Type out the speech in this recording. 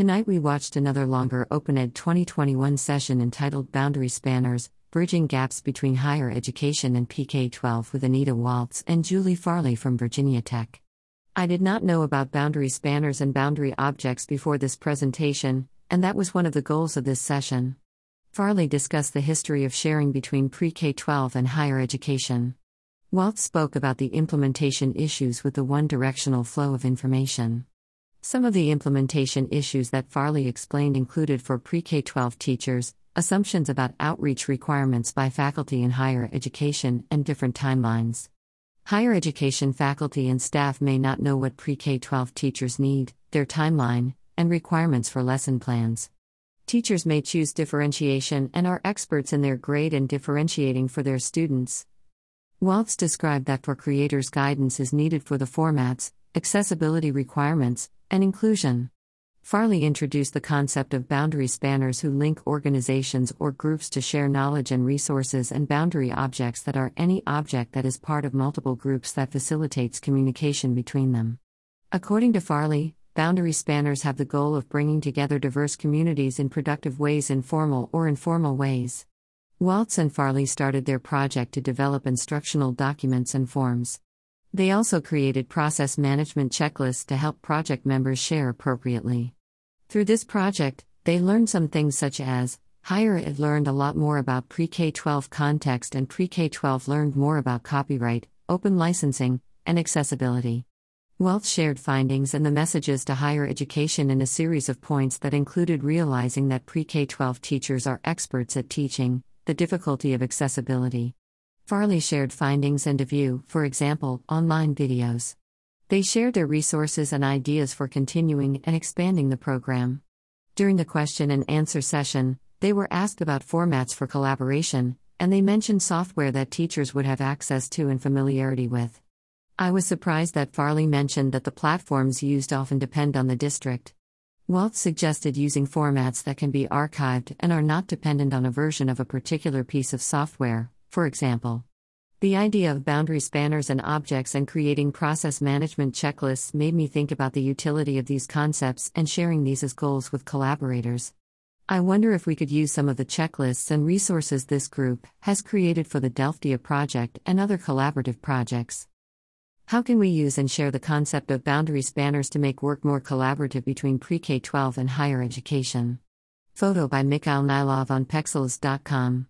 Tonight we watched another longer OpenEd 2021 session entitled Boundary Spanners Bridging Gaps Between Higher Education and PK 12 with Anita Walz and Julie Farley from Virginia Tech. I did not know about boundary spanners and boundary objects before this presentation, and that was one of the goals of this session. Farley discussed the history of sharing between pre K 12 and higher education. Walz spoke about the implementation issues with the one directional flow of information. Some of the implementation issues that Farley explained included for pre K 12 teachers, assumptions about outreach requirements by faculty in higher education, and different timelines. Higher education faculty and staff may not know what pre K 12 teachers need, their timeline, and requirements for lesson plans. Teachers may choose differentiation and are experts in their grade and differentiating for their students. Walz described that for creators, guidance is needed for the formats, accessibility requirements, and inclusion. Farley introduced the concept of boundary spanners who link organizations or groups to share knowledge and resources, and boundary objects that are any object that is part of multiple groups that facilitates communication between them. According to Farley, boundary spanners have the goal of bringing together diverse communities in productive ways in formal or informal ways. Walz and Farley started their project to develop instructional documents and forms. They also created process management checklists to help project members share appropriately. Through this project, they learned some things such as Higher Ed learned a lot more about pre K 12 context, and pre K 12 learned more about copyright, open licensing, and accessibility. Walz shared findings and the messages to higher education in a series of points that included realizing that pre K 12 teachers are experts at teaching, the difficulty of accessibility. Farley shared findings and a view, for example, online videos. They shared their resources and ideas for continuing and expanding the program. During the question and answer session, they were asked about formats for collaboration, and they mentioned software that teachers would have access to and familiarity with. I was surprised that Farley mentioned that the platforms used often depend on the district. Walz suggested using formats that can be archived and are not dependent on a version of a particular piece of software, for example. The idea of boundary spanners and objects and creating process management checklists made me think about the utility of these concepts and sharing these as goals with collaborators. I wonder if we could use some of the checklists and resources this group has created for the Delftia project and other collaborative projects. How can we use and share the concept of boundary spanners to make work more collaborative between pre K 12 and higher education? Photo by Mikhail Nilov on Pexels.com.